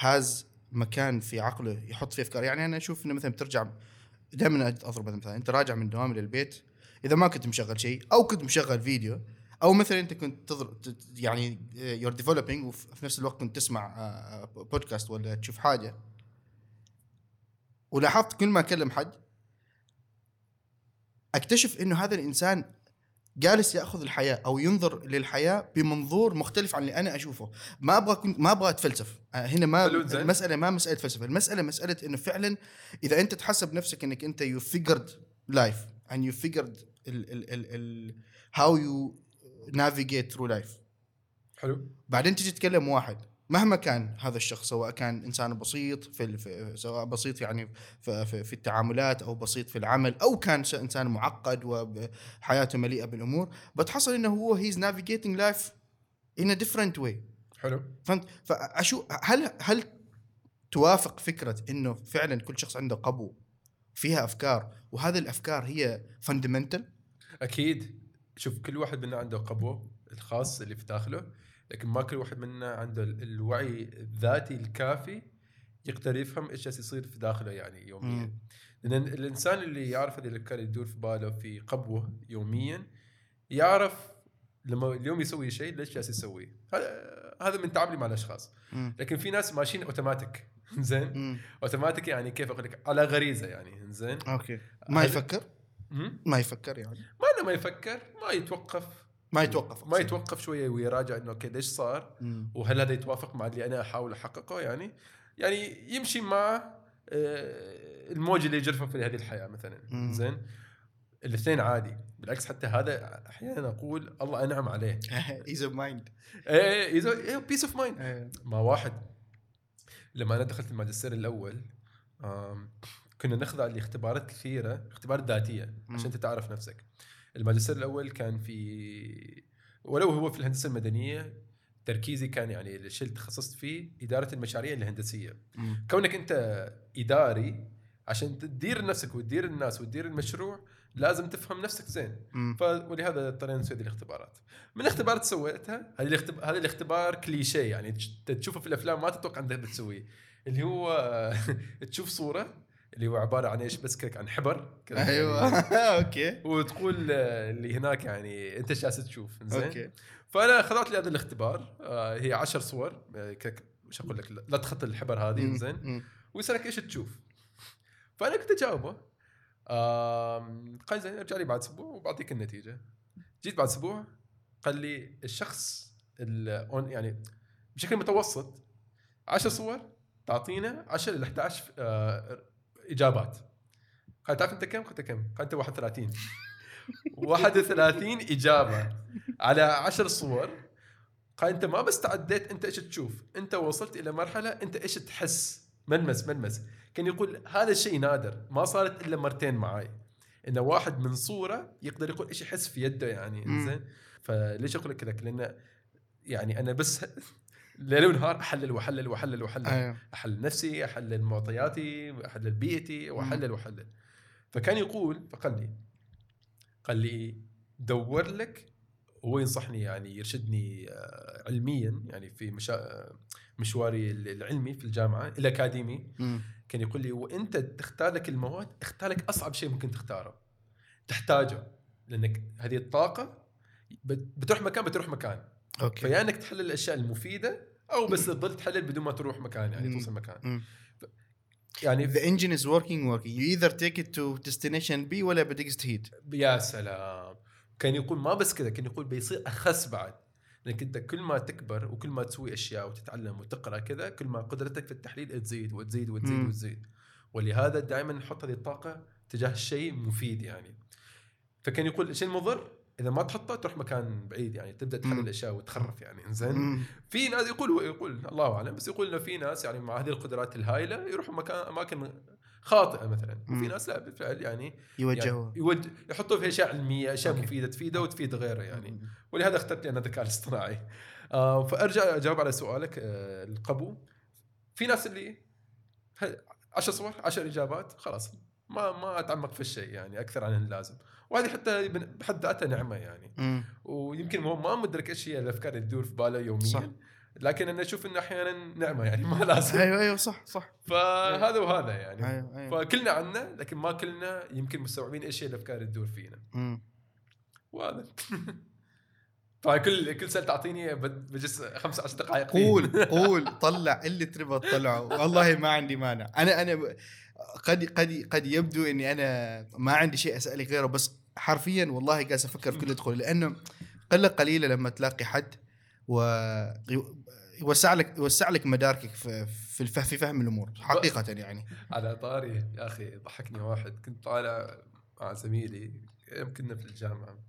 has مكان في عقله يحط فيه أفكار؟ يعني أنا أشوف إنه مثلا بترجع دائما أضرب هذا مثلا أنت راجع من دوام للبيت إذا ما كنت مشغل شيء أو كنت مشغل فيديو أو مثلا أنت كنت تضرب ت- يعني you're developing وفي نفس الوقت كنت تسمع آه، بودكاست ولا تشوف حاجة. ولاحظت كل ما أكلم حد أكتشف إنه هذا الإنسان جالس يأخذ الحياة أو ينظر للحياة بمنظور مختلف عن اللي أنا أشوفه. ما أبغى كنت ما أبغى أتفلسف. آه، هنا ما. المسألة ما مسألة فلسفة المسألة مسألة إنه فعلا إذا أنت تحسب نفسك إنك أنت you figured life and you figured ال ال ال ال how you navigate through life. حلو. بعدين تجي تكلم واحد. مهما كان هذا الشخص سواء كان إنسان بسيط في, سواء بسيط يعني في, في, في التعاملات أو بسيط في العمل أو كان إنسان معقد وحياته مليئة بالأمور بتحصل إنه هو he's navigating life in a different way. حلو. فهمت؟ فاشو هل هل توافق فكرة إنه فعلا كل شخص عنده قبو فيها أفكار وهذه الأفكار هي fundamental أكيد. شوف كل واحد منا عنده قبوه الخاص اللي في داخله لكن ما كل واحد منا عنده ال- الوعي الذاتي الكافي يقدر يفهم إيش يصير في داخله يعني يوميا. لأن الإنسان اللي يعرف هذه الافكار اللي تدور في باله في قبوه يوميا يعرف لما اليوم يسوي شيء ليش جالس يسويه هذا من تعاملي مع الأشخاص. لكن في ناس ماشيين أوتوماتيك. [laughs] زين. أوتوماتيك يعني كيف أقول لك؟ على غريزة يعني. زين؟ أوكي. ما هذا- يفكر؟ ما يفكر يعني. ما ما يفكر ما يتوقف. ما يتوقف. ما يتوقف شوية ويراجع إنه okay ليش صار. وهل هذا يتوافق مع اللي أنا أحاول أحققه؟ يعني يعني يمشي مع آه، الموج اللي يجرفه في هذه الحياة مثلا. زين؟ الاثنين عادي. حتى هذا أحيانا أقول الله أنعم عليه. ease of mind إيه peace of mind ما واحد. لما أنا دخلت الماجستير الأول كنا نخضع لإختبارات كثيرة اختبارات ذاتية عشان انت تعرف نفسك. الماجستير الأول كان في ولو هو في الهندسة المدنية تركيزي كان يعني الشيء اللي تخصصت فيه إدارة المشاريع الهندسية. كونك أنت إداري عشان تدير نفسك وتدير الناس وتدير المشروع لازم تفهم نفسك زين. ف ولهذا اضطرينا نسوي هذه الاختبارات. من الاختبارات سويتها هذه الاختبار هذا الاختبار كليشيه يعني تش- تشوفه في الأفلام ما تتوقع انك بتسويه. اللي هو [laughs] تشوف صورة اللي هو عبارة عن إيش؟ بس كذا عن حبر كذا أيوه. يعني [laughs] okay. وتقول آه، اللي هناك يعني أنت إيش جالس تشوف؟ زين okay. فأنا خذت لي هذا الاختبار. آه، هي عشر صور. آه، ك- إيش أقول لك لا نقط الحبر هذه. زين. ويسالك إيش تشوف. فأنا كنت أجاوبه. قال زين ارجع لي بعد أسبوع وبعطيك النتيجة. جيت بعد أسبوع قال لي الشخص يعني بشكل متوسط 10 صور تعطينا 10 ل 11 آه، إجابات. قال تعرف أنت كم؟ قلت كم؟ قال أنت 31 31 [laughs] إجابة. على 10 صور. قال أنت ما بس تعديت أنت إيش تشوف؟ أنت وصلت إلى مرحلة أنت إيش تحس؟ ملمس ملمس. كان يقول هذا الشيء نادر. ما صارت إلا مرتين معي انه واحد من صورة يقدر يقول إيش يحس في يده يعني. زين فليش أقول لك كذا؟ لأن يعني أنا بس [laughs] ليل ونهار أحلل وأحلل وأحلل وأحلل. أيوه. أحلل نفسي أحلل معطياتي أحلل بيئتي وأحلل وأحلل. فكان يقول فقال لي قال لي دور لك هو ينصحني يعني يرشدني آه، علميا يعني في مشا... آه، مشواري العلمي في الجامعة الاكاديمي مم. كان يقول لي وإنت تختار لك المواد اختار لك أصعب شيء ممكن تختاره. تحتاجه لأنك هذه الطاقة بت- بتروح مكان بتروح مكان. أوكي فيا إنك تحلل الأشياء المفيدة أو بس تظل تحلل بدون ما تروح مكان يعني. توصل مكان. يعني The engine is working working. You either take it to destination B ولا بدقست هيت. يا سلام كان يقول ما بس كذا كان يقول بيصير أخس بعد لانك أنت كل ما تكبر وكل ما تسوي أشياء وتتعلم وتقرأ كذا كل ما قدرتك في التحليل تزيد وتزيد وتزيد مم. وتزيد ولهذا دائما نحط هذه الطاقة تجاه الشيء مفيد يعني فكان يقول الشيء المضر إذا ما تحطه تروح مكان بعيد يعني تبدأ تحلل مم. اشياء وتخرف يعني إنزين. في ناس يقول هو يقول الله أعلم بس يقول إنه في ناس يعني مع هذه القدرات الهائلة يروحوا مكان أماكن خاطئة مثلا وفي. ناس لا بالفعل يعني يوجهوا. يعني يوج... يحطوا فيها أشياء علمية أشياء أوكي. مفيدة تفيده وتفيد غيره يعني مم. ولهذا اخترت لي أنا الذكاء الاصطناعي آه فأرجع أجاوب على سؤالك آه القبو في ناس اللي 10 صور 10 إجابات خلاص ما ما أتعمق في الشيء يعني أكثر عن اللازم وهذه حتى بحد ذاتها نعمة يعني مم. ويمكن هو ما مدرك إيش هي الأفكار اللي تدور في باله يوميا صح. لكن أنا أشوف إنه أحيانا نعمة يعني ما لازم أيوه أيوه صح صح. فهذا وهذا يعني أيوه أيوه. فكلنا عنا لكن ما كلنا يمكن مستوعبين إيش هي الأفكار اللي تدور فينا مم. وهذا [laughs] طبعا كل سنه تعطيني بد- بجلس 15 دقائق. قول قول طلع اللي تبغى تطلعه والله ما عندي مانع أنا أنا قد قد قد يبدو إني أنا ما عندي شيء أسألك غيره بس حرفيا والله جالس أفكر في كل دخول لأنه قلة قليلة لما تلاقي حد و يوسع لك يوسع لك مداركك في في الفهم في فهم الأمور حقيقة يعني. على طاري يا أخي ضحكني واحد. كنت طالع مع زميلي يوم كنا في الجامعة.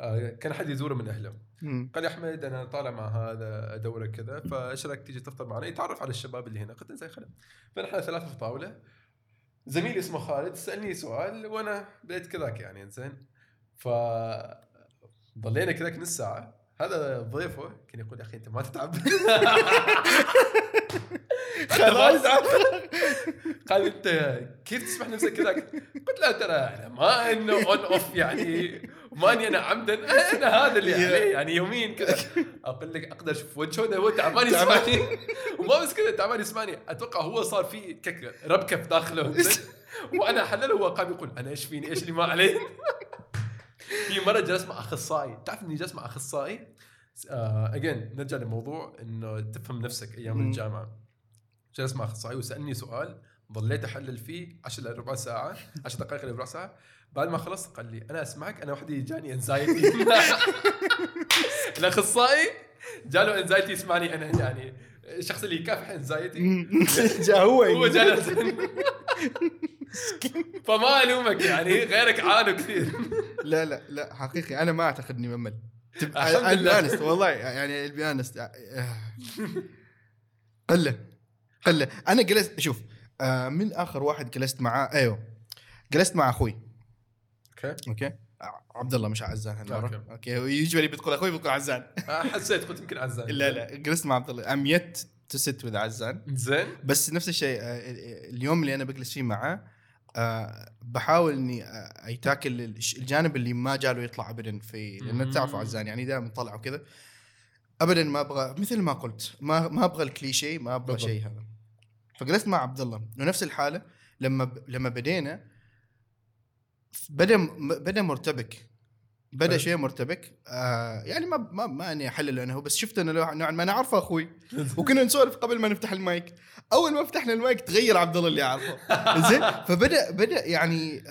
آه، كان أحد يزوره من أهله. مم. قال يا أحمد أنا طالع مع هذا أدورك كذا فإيش رأيك تيجي تفطر معنا؟ يتعرف على الشباب اللي هنا. قلت له زين خلاص. فنحن ثلاثة في طاولة. زميلي اسمه خالد سألني سؤال وأنا بديت كذاك يعني زين ف ضلينا كذاك نص ساعة. هذا ضيفه كان يقول يا أخي أنت ما تتعب. [laughs] [laughs] خلاص. قال انت كيف تسمح نفسك كذا قلت له ترى أنا ما انه on off يعني ماني أنا عمدا أنا هذا اللي عليه يعني يومين كذا. أقول لك أقدر أشوف وجهه هو تعبان يسمعني. وما بس كذا تعبان يسمعني. أتوقع هو صار في ربكه في داخله؟ وأنا احلله هو قام يقول أنا إيش فيني؟ إيش اللي ما علي؟ في مرة جلست مع أخصائي. تعرف إني جلست مع أخصائي؟ again نرجع لموضوع إنه تفهم نفسك أيام مم. الجامعة. جلست مع اخصائي وسألني سؤال ظليت أحلل فيه 10 إلى ربع ساعة 10 دقائق إلى ربع ساعة. بعد ما خلصت قال لي أنا أسمعك أنا وحدي جاني انزايتي [laughs] الأخصائي جاله انزايتي يسمعني أنا يعني الشخص اللي يكافح انزايتي [laughs] جا هو هو جالس [laughs] فما ألومك يعني غيرك عانوا كثير. لا لا لا حقيقي أنا ما أعتقد إني ممل. Honest، والله يعني البي honest. قله قله أنا جلست شوف آه، من آخر واحد جلست معاه أيوه جلست مع أخوي. okay. okay؟ ع- عبد الله مش عزان هالمرة. okay. okay يجبري بتقول أخوي بتقول عزان. [laughs] حسيت قلت يمكن عزان. لا لا جلست مع عبد الله. I'm yet to sit with عزان. زين. بس نفس الشيء آه، اليوم اللي أنا بجلس فيه معاه آه، بحاول إني آه، ي tackle الش- الجانب اللي ما جاله يطلع ابدا في لأن. تعرفوا عزان يعني دائما طلع وكذا ابدا ما أبغى مثل ما قلت ما ما أبغى الكليشيه ما أبغى. شيء هذا فجلست مع عبد الله ونفس الحالة لما ب... لما بدينا بدأ بدأ مرتبك بدا حلو. شيء مرتبك. آه يعني ما ما ما أني أحلل أنا هو بس شفت إنه نوعا ما أنا أعرفه أخوي. [laughs] وكنا نسولف قبل ما نفتح المايك. أول ما فتحنا المايك تغير عبد الله اللي أعرفه. زين؟ [laughs] فبدا بدأ يعني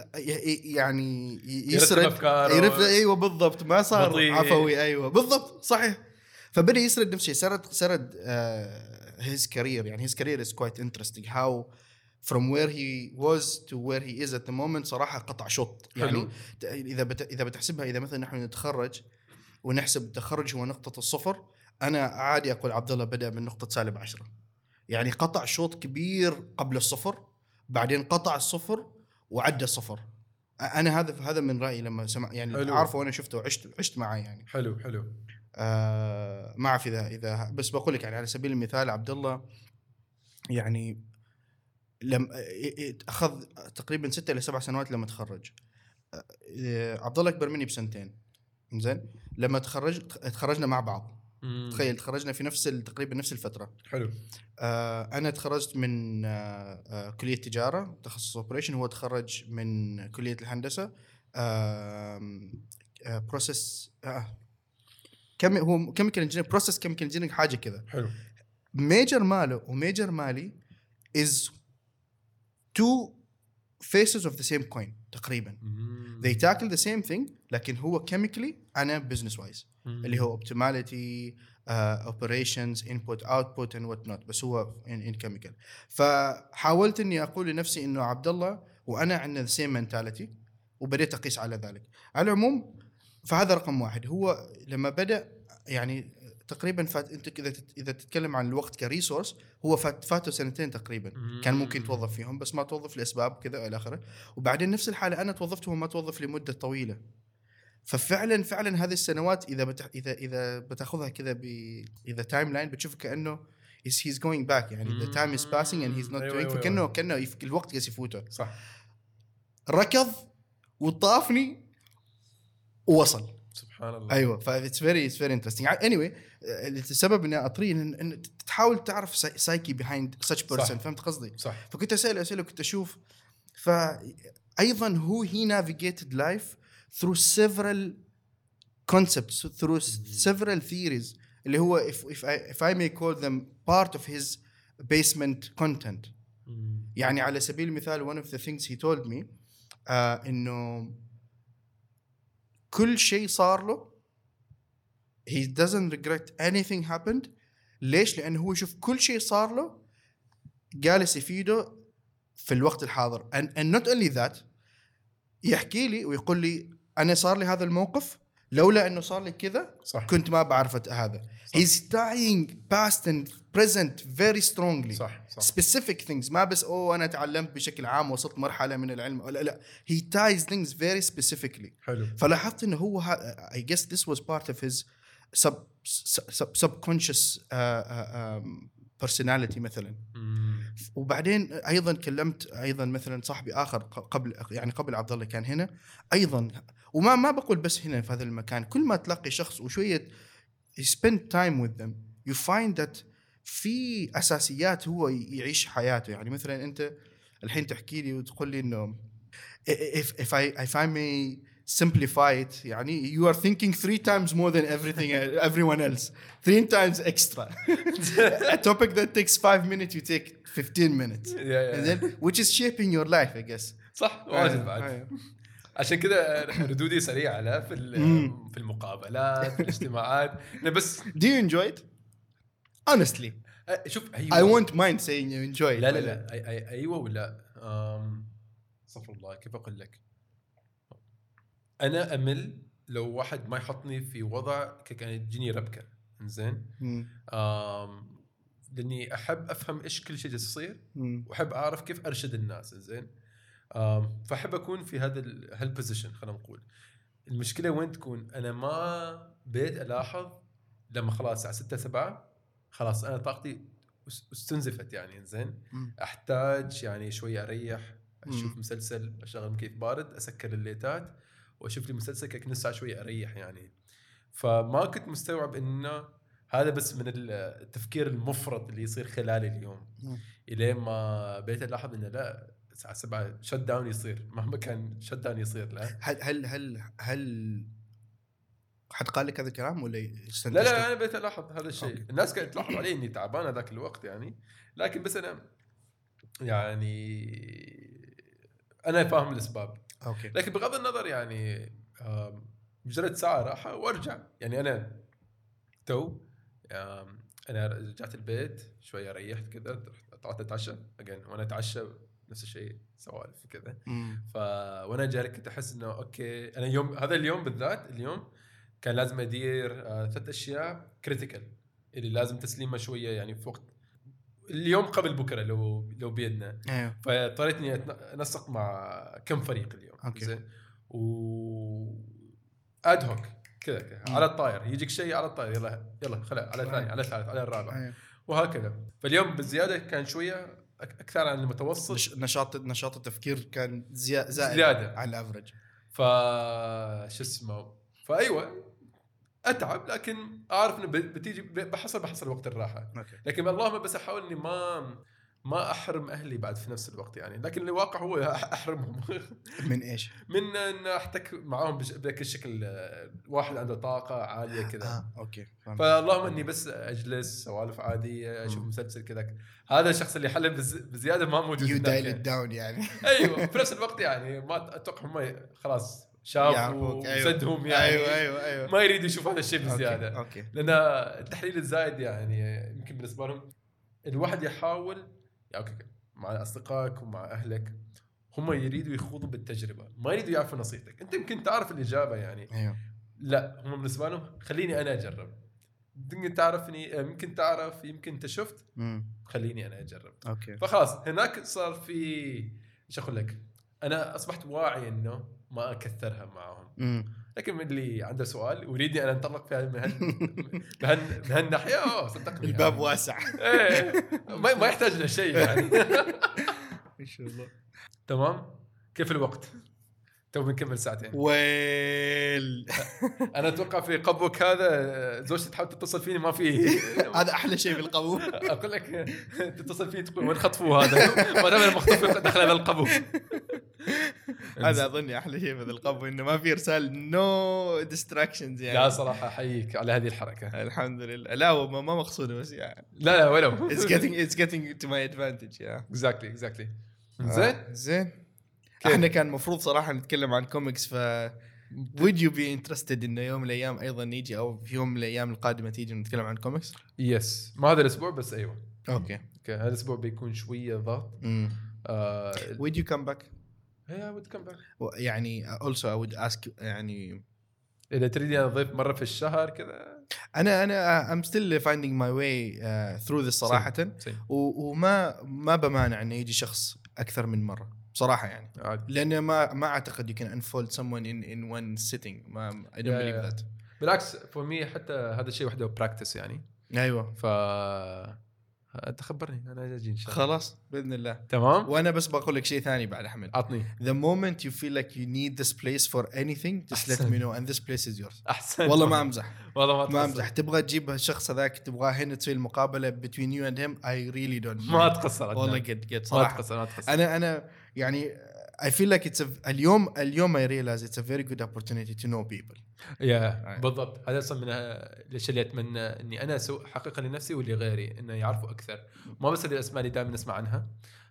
يعني يسرد. أفكاره. يرف أيوه بالضبط. ما صار بطيء. عفوي. أيوه بالضبط. صحيح. فبدأ يسرد نفس الشيء. سرد سرد his career يعني his career is quite interesting how from where he was to where he is at the moment صراحة قطع شوط. يعني إذا بت... إذا بتحسبها إذا مثلا نحن نتخرج ونحسب التخرج هو نقطه الصفر أنا عادي أقول عبد الله بدأ من نقطة سالب عشرة. يعني قطع شوط كبير قبل الصفر بعدين قطع الصفر وعدى الصفر. أنا هذا هذا من رأيي لما سمع يعني حلو. اعرفه وأنا شفته وعشت عشت معاه يعني. حلو حلو. آه ما أعرف إذا إذا بس بقول لك يعني على سبيل المثال عبد الله يعني لم أخذ تقريبا ستة إلى سبع سنوات لما تخرج. آه، عبد الله اكبر مني بسنتين. زين لما تخرج تخرجنا مع بعض. مم. تخيل تخرجنا في نفس ال- تقريبا نفس الفترة. حلو. آه أنا تخرجت من آه آه كلية تجارة تخصص اوبريشن هو تخرج من كلية الهندسة. process آه كم هو chemical engineer process chemical engineer حاجة كذا حلو. major ماله و major مالي is two faces of the same coin تقريبا. they tackle the same thing لكن هو chemically أنا business wise اللي هو optimality operations input output and what not بس هو in chemical فحاولت إني أقول لنفسي إنه عبد الله وأنا عندنا the same mentality وبديت أقيس على ذلك. على العموم فهذا رقم واحد. هو لما بدأ يعني تقريبا فات انت اذا إذا تتكلم عن الوقت ك resource هو فات فاته سنتين تقريبا. كان ممكن مم. يتوظف فيهم بس ما توظف لأسباب كذا إلى آخره. وبعدين نفس الحالة أنا توظفت وهو ما توظف لمدة طويلة. ففعلا فعلا هذه السنوات إذا بتح إذا إذا بتأخذها كذا ب إذا timeline بتشوف كأنه is he's going back يعني the time is passing and he's not أيوة، doing أيوة، فكأنه أيوة. كأنه يف- الوقت قاعد يفوته. صح. ركض وطافني ووصل. سبحان الله أيوه ف it's very it's very interesting اني السبب إني أطري ان إن تحاول تعرف psyche behind such person. فهمت قصدي؟ صح فكنت أسأل أسئلة كنت أشوف فايضا هو he navigated life through several concepts through several theories اللي هو if, if, I, if I may call them part of his basement content. يعني على سبيل المثال one of the things he told me آه إنه كل شيء صار له he doesn't regret anything happened ليش؟ لأنه هو يشوف كل شيء صار له جالس يفيده في الوقت الحاضر and, and not only that يحكي لي ويقول لي أنا صار لي هذا الموقف لولا إنه صار لي كذا صح. كنت ما بعرف هذا. he's tying past and present very strongly. صح صح. Specific things. ما بس أوه أنا تعلمت بشكل عام وصلت مرحلة من العلم. لا لا. He ties things very specifically. حلو. فلاحظت إنه هو was part of his sub sub subconscious uh, uh, um, personality مثلا. مم. وبعدين أيضا كلمت أيضا مثلا صاحبي آخر قبل يعني قبل عبد الله كان هنا. أيضا وما ما بقول بس هنا في هذا المكان كل ما تلاقي شخص وشويه spend time with them you find that في اساسيات هو يعيش حياته يعني مثلا انت الحين تحكي لي وتقول لي انه if, if I if I may simplify it يعني you are thinking three times more than everything everyone else three times extra a topic that takes five minutes you take 15 minutes Yeah, yeah. and then which is shaping your life I guess صح واجد بعد. عشان كذا ردودي سريعة لا في. في المقابلات في الاجتماعات. أنا بس do you enjoy it? Honestly. أه، شوف I أيوه won't mind saying you enjoy it. لا لا لا. أيوه ولا؟ استغفر الله كيف أقول لك؟ أنا أمل لو واحد ما يحطني في وضع كان يجيني ربكة. زين لأني أحب أفهم إيش كل شيء جالس يصير. وأحب أعرف كيف أرشد الناس. زين فأحب أكون في هذا ال- هال position خلينا نقول المشكلة وين تكون أنا ما بيت ألاحظ لما خلاص الساعة 6 7 خلاص أنا طاقتي أس- استنزفت يعني زين. أحتاج يعني شوية أريح أشوف. مسلسل أشغل مكيف بارد أسكر الليتات وأشوف لي مسلسل quick نص ساعة شوية أريح يعني فما كنت مستوعب إنه هذا بس من التفكير المفرط اللي يصير خلال اليوم. إلين ما بقيت ألاحظ إنه لا الساعة 7 shut down يصير. مهما كان shut down يصير لا. هل هل هل هل حد قال لك هذا الكلام ولا لا استنتجته؟ لا أنا بقيت الاحظ هذا الشيء. okay. الناس كانت تلاحظ علي إني تعبان هذاك الوقت يعني. لكن بس أنا يعني أنا فاهم الأسباب. okay. لكن بغض النظر يعني مجرد ساعة راحة وأرجع. يعني أنا تو أنا رجعت البيت شوية ريحت كذا طلعت اتعشى وأنا أتعشى نفس الشيء سوالف كذا. ف وأنا جاي كنت أحس إنه okay أنا يوم هذا اليوم بالذات اليوم كان لازم أدير آه، ثلاث أشياء critical اللي لازم تسليمها شوية يعني في وقت اليوم قبل بكرة لو لو بيدنا. أيوه. فاضطريت إني أنسق مع كم فريق اليوم. okay. زين. و ad hoc كذا كذا. على الطاير. يجيك شيء على الطاير يلا يلا خلا على الثاني على الثالث على الرابع أيوة. وهكذا. فاليوم بالزيادة كان شوية أكثر عن المتوسط. نش- نشاط نشاط التفكير كان زيا- زائد زيادة. عن ال average ف شو اسمه فأيوة أتعب لكن أعرف إنه بتيجي بحصل بحصل وقت الراحة. okay. لكن اللهم بس أحاول إني ما ما أحرم أهلي بعد في نفس الوقت يعني. لكن الواقع هو [laughs] أحرمهم. من إيش؟ من إن أحتك معاهم بذاك الشكل آه، واحد عنده طاقة عالية كذا. آه okay. فهمت. فاللهم إني بس أجلس سوالف عادية أشوف. مسلسل كذا هذا الشخص اللي حل بز- بزيادة ما موجود you dial يعني. down يعني. [laughs] أيوه. في نفس الوقت يعني ما أتوقع هم خلاص شافوا أيوة. وسدهم يعني. أيوه أيوه أيوه. ما يريد يشوف هذا الشيء okay، بزيادة. okay. لأن التحليل الزايد يعني يمكن بالنسبة لهم الواحد يحاول يعني مع أصدقائك ومع أهلك هم يريدوا يخوضوا بالتجربة. ما يريدوا يعرفوا نصيحتك. أنت يمكن تعرف الإجابة يعني. أيوه. لا هم بالنسبة لهم خليني أنا أجرب. يمكن تعرفني يمكن تعرف يمكن أنت شفت. خليني أنا أجرب. أوكي. فخلاص هناك صار في إيش أقول لك؟ أنا أصبحت واعي إنه ما أكثرها معهم. مم. لكن من اللي عنده سؤال ويريدني أنا أنطلق في هال- بهال بهال بهالناحيه آه صدقني الباب يعني. واسع. إيه ما, ما يحتاج لشيء يعني. [laughs] ما شاء الله. تمام؟ كيف الوقت؟ تو بنكمل ساعتين. well. [laughs] أنا أتوقع في قبوك هذا زوجتي تحاول تتصل فيني ما في. [laughs] هذا أحلى شيء بالقبو أقول لك تتصل فيني تقول وين خطفوا هذا؟ ما دام المخطوف دخل هذا القبو. هذا أظني أحلى شيء في القبو إنه ما في إرسال no distractions يعني. لا صراحة أحييك على هذه الحركة. الحمد لله. لا ما ما مقصودة بس يعني. لا لا ولو it's getting it's getting to my advantage yeah. exactly exactly زين. زين؟ إحنا كان المفروض صراحة نتكلم عن كوميكس ف would you be interested إنه يوم من الأيام أيضا نيجي أو في يوم من الأيام القادمة تيجي نتكلم عن comics؟ yes ما هذا الأسبوع بس أيوه. okay. okay هذا الأسبوع بيكون شوية ضغط. امم آه would you come back؟ باك يعني also I would ask يعني إذا تريدني اضيف مرة في الشهر كذا. أنا أنا I'm still finding my way uh, through this صراحة. see. و- وما ما بمانع انه يجي شخص أكثر من مرة. بصراحه يعني. عادي. لأن ما ما أعتقد you can unfold someone in in one sitting. ما I don't يا- believe يا. that. بالعكس for me حتى هذا الشيء وحده practice يعني. أيوه. ف انت خبرني أنا أجي إن شاء الله. خلاص بإذن الله. تمام؟ وأنا بس بقول لك شيء ثاني بعد أحمد. عطني. The moment you feel like you need this place for anything just let أحسن. me know and this place is yours. أحسن. والله ما أمزح. والله ما ما أمزح. تبغى تجيب الشخص هذاك تبغاه هنا تسوي المقابلة between you and him I really don't ما mind. تقصر والله قد قد ما صراحة. تقصر ما تقصر. أنا أنا يعني I feel like it's a, اليوم اليوم I realize it's a very good opportunity to know people. يا بالضبط. هذا أصلا من الأشياء اللي أتمنى إني أنا أسوي احققها لنفسي ولغيري إنه يعرفوا أكثر. ما بس الاسماء اللي دائما نسمع عنها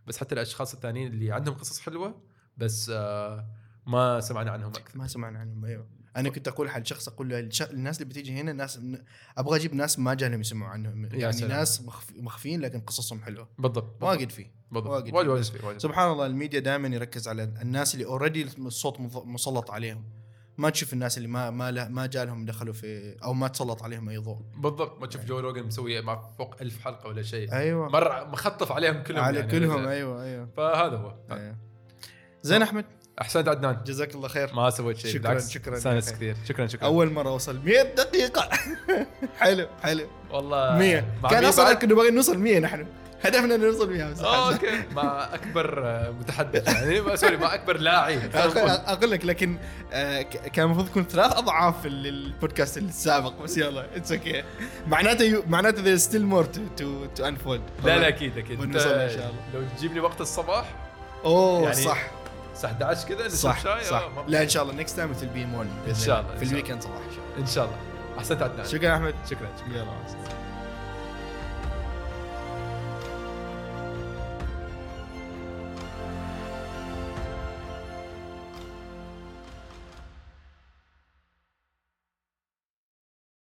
بس حتى الأشخاص الثانيين اللي عندهم قصص حلوة بس آه، ما سمعنا عنهم أكثر. ما سمعنا عنهم أيوه. أنا كنت أقول حق شخص أقول له الناس اللي بتيجي هنا ناس أبغى أجيب ناس ما جالهم يسمعوا عنهم. يعني سلام. ناس مخف- مخفيين لكن قصصهم حلوة. بالضبط. واجد فيه بالضبط. واجد. فيه، سبحان الله الميديا دائما يركز على الناس اللي already الصوت مسلط عليهم. ما تشوف الناس اللي ما ما له ما جالهم دخلوا في أو ما تسلط عليهم أي ضوء. بالضبط ما تشوف Joe Rogan مسوي مع فوق ألف حلقة ولا شيء. أيوه. مرة مخطف عليهم كلهم على يعني كلهم مثلاً. أيوه أيوه. فهذا هو. أيوة. زين أحمد. أحسنت عدنان. جزاك الله خير. ما سويت شيء شكراً، بالعكس شكراً. استانس كثير. شكرا شكرا. أول مرة أوصل 100 دقيقة. [laughs] حلو حلو. والله 100 مع كان أصلا؟ كنا باغيين نوصل 100 نحن. هدفنا إنه نوصل 100 بس okay. [laughs] مع أكبر آه، متحدث يعني sorry مع أكبر لاعب. أقول لك لكن آه، كان المفروض يكون ثلاث أضعاف ال- البودكاست السابق بس يلا it's okay معناته معناته there's still more to to unfold لا لا أكيد أكيد. إن شاء الله. لو تجيب لي وقت الصباح أوه يعني صح. الساعة 11 كذا صح شاي صح. آه، لا إن شاء الله next time will be morning إن شاء الله، في ال weekend صباح إن شاء الله. إن أحسنت عدنان. شكرا أحمد. شكرا شكرا. يلا.